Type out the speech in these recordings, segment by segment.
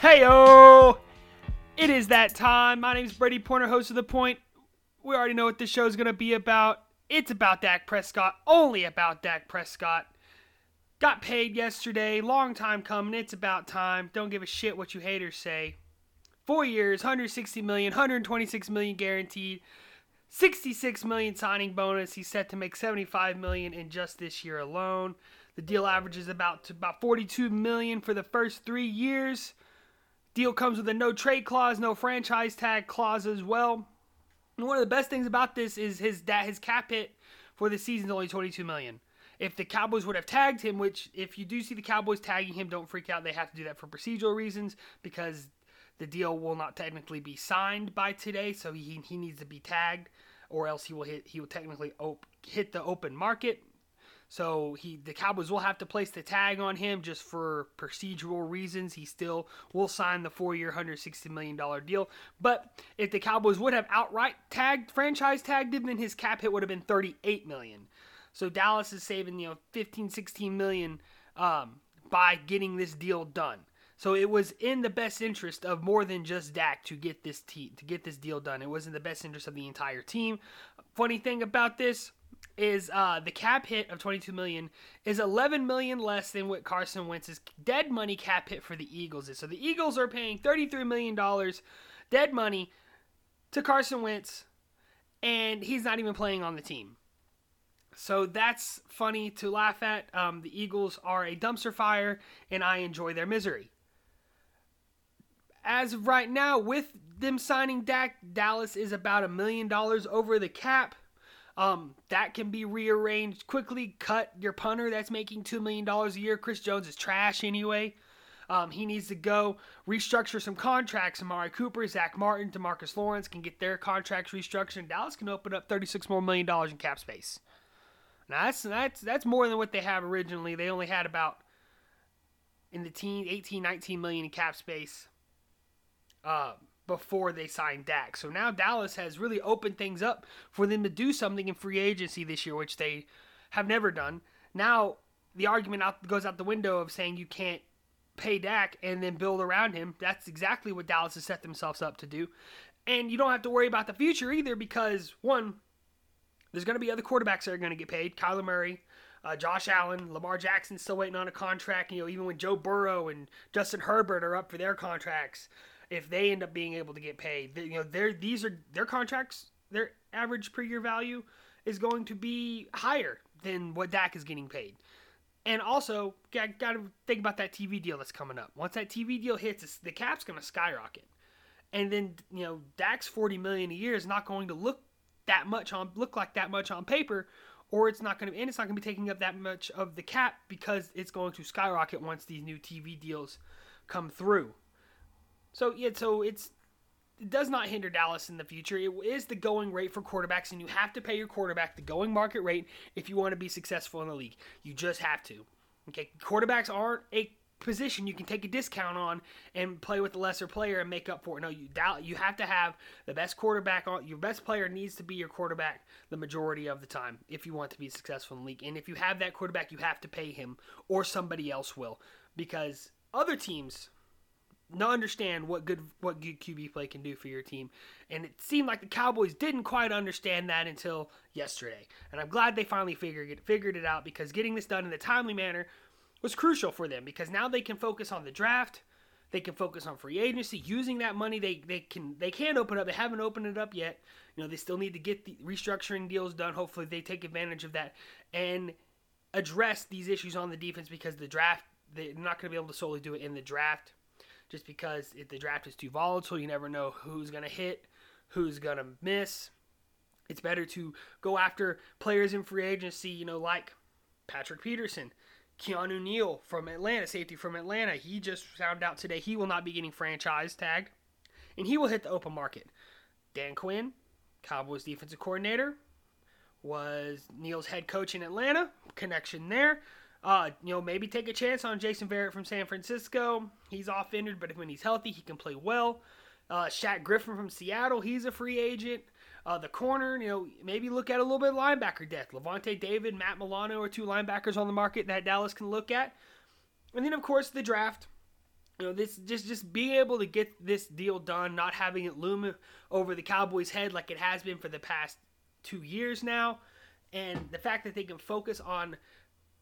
Heyo! It is that time. My name is Brady Pointer, host of The Point. We already know what this show is going to be about. It's about Dak Prescott, only about Dak Prescott. Got paid yesterday, long time coming. It's about time. Don't give a shit what you haters say. Four years, 160 million, 126 million guaranteed, 66 million signing bonus. He's set to make 75 million in just this year alone. The deal averages about about 42 million for the first three years. Deal comes with a no trade clause, no franchise tag clause as well. And one of the best things about this is his that his cap hit for the season is only 22 million. If the Cowboys would have tagged him, which if you do see the Cowboys tagging him, don't freak out. They have to do that for procedural reasons because the deal will not technically be signed by today, so he, he needs to be tagged, or else he will hit he will technically op- hit the open market. So he the Cowboys will have to place the tag on him just for procedural reasons. He still will sign the four-year, hundred sixty million dollar deal. But if the Cowboys would have outright tagged franchise tagged him, then his cap hit would have been thirty-eight million. So Dallas is saving you know 15, 16 million um, by getting this deal done. So it was in the best interest of more than just Dak to get this te- to get this deal done. It was in the best interest of the entire team. Funny thing about this is uh, the cap hit of 22 million is 11 million less than what Carson Wentz's dead money cap hit for the Eagles is. So the Eagles are paying 33 million dollars dead money to Carson Wentz, and he's not even playing on the team. So that's funny to laugh at. Um, the Eagles are a dumpster fire, and I enjoy their misery. As of right now, with them signing Dak, Dallas is about a million dollars over the cap. Um, that can be rearranged quickly. Cut your punter that's making $2 million a year. Chris Jones is trash anyway. Um, he needs to go restructure some contracts. Amari Cooper, Zack Martin, Demarcus Lawrence can get their contracts restructured. And Dallas can open up 36 more million in cap space. Now that's that's that's more than what they have originally. They only had about in the teen 18, 19 million in cap space uh, before they signed Dak. So now Dallas has really opened things up for them to do something in free agency this year, which they have never done. Now the argument out, goes out the window of saying you can't pay Dak and then build around him. That's exactly what Dallas has set themselves up to do. And you don't have to worry about the future either because, one, there's going to be other quarterbacks that are going to get paid. Kyler Murray, uh, Josh Allen, Lamar Jackson still waiting on a contract. You know, even when Joe Burrow and Justin Herbert are up for their contracts, if they end up being able to get paid, you know, their these are their contracts. Their average per year value is going to be higher than what Dak is getting paid. And also, got, got to think about that TV deal that's coming up. Once that TV deal hits, the cap's going to skyrocket. And then, you know, Dak's 40 million a year is not going to look that much on look like that much on paper or it's not going to and it's not going to be taking up that much of the cap because it's going to skyrocket once these new TV deals come through. So yeah, so it's it does not hinder Dallas in the future. It is the going rate for quarterbacks, and you have to pay your quarterback the going market rate if you want to be successful in the league. You just have to. Okay, quarterbacks aren't a position you can take a discount on and play with the lesser player and make up for it. No, you you have to have the best quarterback on your best player needs to be your quarterback the majority of the time if you want to be successful in the league. And if you have that quarterback, you have to pay him or somebody else will because other teams not understand what good what good QB play can do for your team. And it seemed like the Cowboys didn't quite understand that until yesterday. And I'm glad they finally figured it figured it out because getting this done in a timely manner was crucial for them because now they can focus on the draft. They can focus on free agency. Using that money, they, they can they can open up. They haven't opened it up yet. You know, they still need to get the restructuring deals done. Hopefully, they take advantage of that and address these issues on the defense because the draft they're not going to be able to solely do it in the draft just because if the draft is too volatile, you never know who's going to hit, who's going to miss. It's better to go after players in free agency, you know, like Patrick Peterson, Keanu Neal from Atlanta, safety from Atlanta. He just found out today he will not be getting franchise tagged, and he will hit the open market. Dan Quinn, Cowboys defensive coordinator, was Neal's head coach in Atlanta. Connection there. Uh, you know, maybe take a chance on Jason Verrett from San Francisco. He's off injured, but when he's healthy, he can play well. Uh, Shaq Griffin from Seattle, he's a free agent. Uh, the corner, you know, maybe look at a little bit of linebacker depth. Lavonte David, Matt Milano are two linebackers on the market that Dallas can look at. And then, of course, the draft. you know this just just being able to get this deal done not having it loom over the cowboys head like it has been for the past two years now and the fact that they can focus on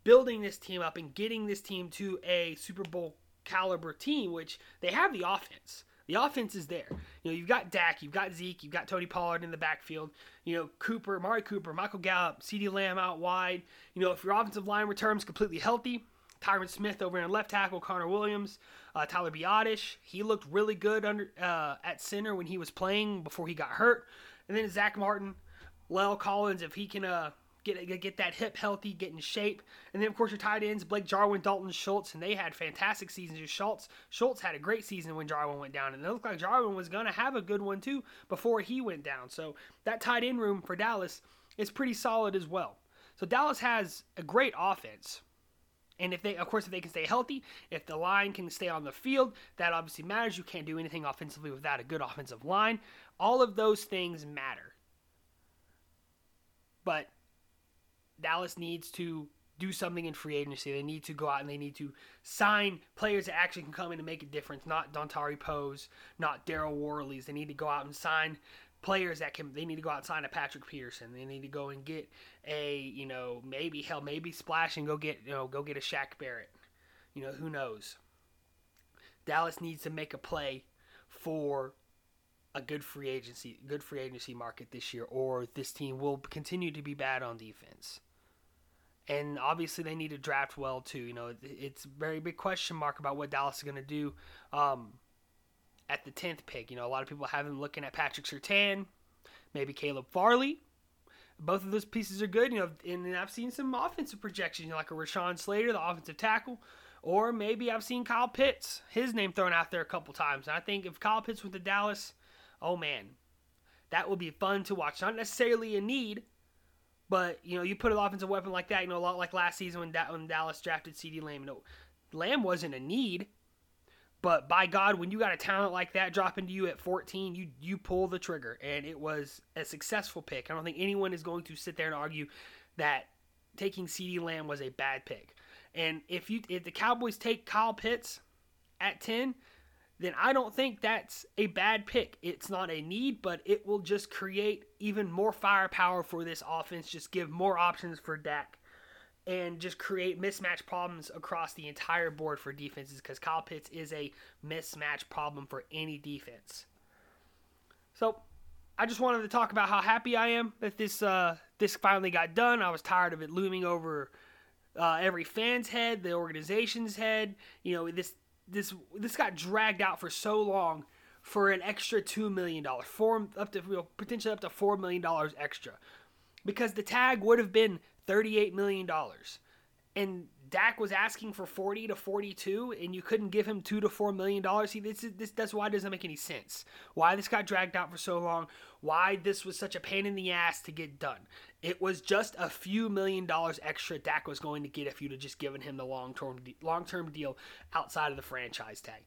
building this team up and getting this team to a super bowl caliber team which they have the offense the offense is there. You know, you've got Dak, you've got Zeke, you've got Tony Pollard in the backfield. You know, Cooper, Mari Cooper, Michael Gallup, CeeDee Lamb out wide. You know, if your offensive line returns completely healthy, Tyron Smith over in left tackle, Connor Williams, uh, Tyler Biadasz. He looked really good under uh, at center when he was playing before he got hurt. And then Zack Martin, La'el Collins, if he can uh, get get that hip healthy, get in shape. And then of course your tight ends, Blake Jarwin, Dalton Schultz, and they had fantastic seasons. Schultz Schultz had a great season when Jarwin went down, and it looked like Jarwin was gonna have a good one too before he went down. So that tight end room for Dallas is pretty solid as well. So Dallas has a great offense. And if they, of course, if they can stay healthy, if the line can stay on the field, that obviously matters. You can't do anything offensively without a good offensive line. All of those things matter. But Dallas needs to do something in free agency. They need to go out and they need to sign players that actually can come in and make a difference. Not Dontari Poe's, not Daryl Worley's. They need to go out and sign players that can they need to go out and sign a Patrick Peterson. They need to go and get a, you know, maybe hell, maybe splash and go get you know, go get a Shaq Barrett. You know, who knows? Dallas needs to make a play for a good free agency good free agency market this year or this team will continue to be bad on defense. And obviously they need to draft well too. You know, it's a very big question mark about what Dallas is going to do. Um, at the 10th pick. You know, a lot of people have him looking at Patrick Surtain, maybe Caleb Farley. Both of those pieces are good. You know, and I've seen some offensive projections, you know, like a Rashawn Slater, the offensive tackle, or maybe I've seen Kyle Pitts, his name thrown out there a couple times. And I think if Kyle Pitts went to Dallas, oh man, that would be fun to watch. Not necessarily a need, but you know, you put an offensive weapon like that. You know, a lot like last season when, da- when Dallas drafted CeeDee Lamb. You know, Lamb wasn't a need, but by God, when you got a talent like that dropping to you at 14, you you pull the trigger, and it was a successful pick. I don't think anyone is going to sit there and argue that taking CeeDee Lamb was a bad pick. And if you if the Cowboys take Kyle Pitts at 10, then I don't think that's a bad pick. It's not a need, but it will just create even more firepower for this offense. Just give more options for Dak and just create mismatch problems across the entire board for defenses because Kyle Pitts is a mismatch problem for any defense. So I just wanted to talk about how happy I am that this uh, this finally got done. I was tired of it looming over uh, every fan's head, the organization's head. You know this this this got dragged out for so long for an extra two million dollars, four up to you know, potentially up to four million dollars extra, because the tag would have been $38 million. And Dak was asking for 40 to 42, and you couldn't give him two to four million dollars. See, this is this that's why it doesn't make any sense. Why this got dragged out for so long? Why this was such a pain in the ass to get done? It was just a few million dollars extra Dak was going to get if you'd have just given him the long term long term deal outside of the franchise tag.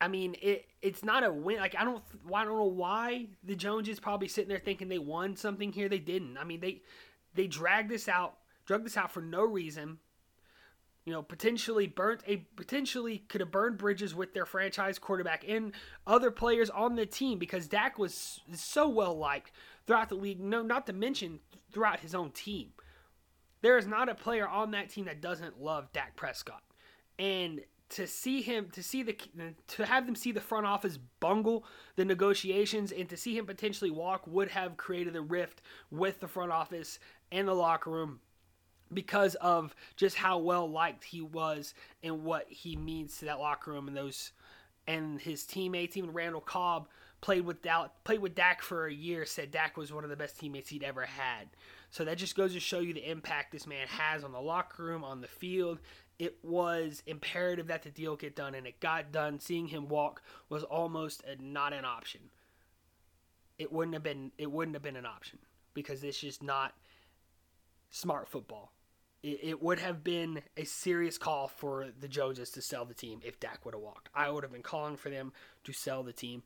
I mean, it it's not a win. Like I don't I don't know why the Joneses probably sitting there thinking they won something here. They didn't. I mean, they they dragged this out, drug this out for no reason. You know, potentially burnt a potentially could have burned bridges with their franchise quarterback and other players on the team because Dak was so well liked throughout the league. No, not to mention throughout his own team. There is not a player on that team that doesn't love Dak Prescott. And to see him to see the to have them see the front office bungle the negotiations and to see him potentially walk would have created a rift with the front office and the locker room because of just how well liked he was and what he means to that locker room and those and his teammates even Randall Cobb played with Dak, played with Dak for a year said Dak was one of the best teammates he'd ever had. So that just goes to show you the impact this man has on the locker room, on the field, it was imperative that the deal get done, and it got done. Seeing him walk was almost a, not an option. It wouldn't have been. It wouldn't have been an option because it's just not smart football. It, it would have been a serious call for the Joneses to sell the team if Dak would have walked. I would have been calling for them to sell the team.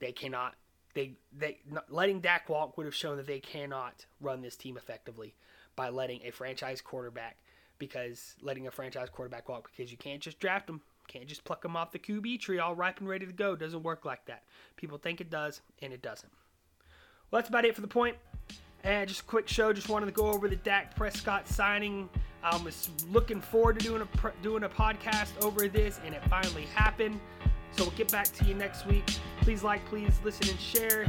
They cannot. They they letting Dak walk would have shown that they cannot run this team effectively by letting a franchise quarterback because letting a franchise quarterback walk because you can't just draft them. Can't just pluck them off the QB tree all ripe and ready to go. Doesn't work like that. People think it does, and it doesn't. Well, that's about it for the point. And just a quick show. Just wanted to go over the Dak Prescott signing. I was looking forward to doing a doing a podcast over this, and it finally happened. So we'll get back to you next week. Please like, please listen and share.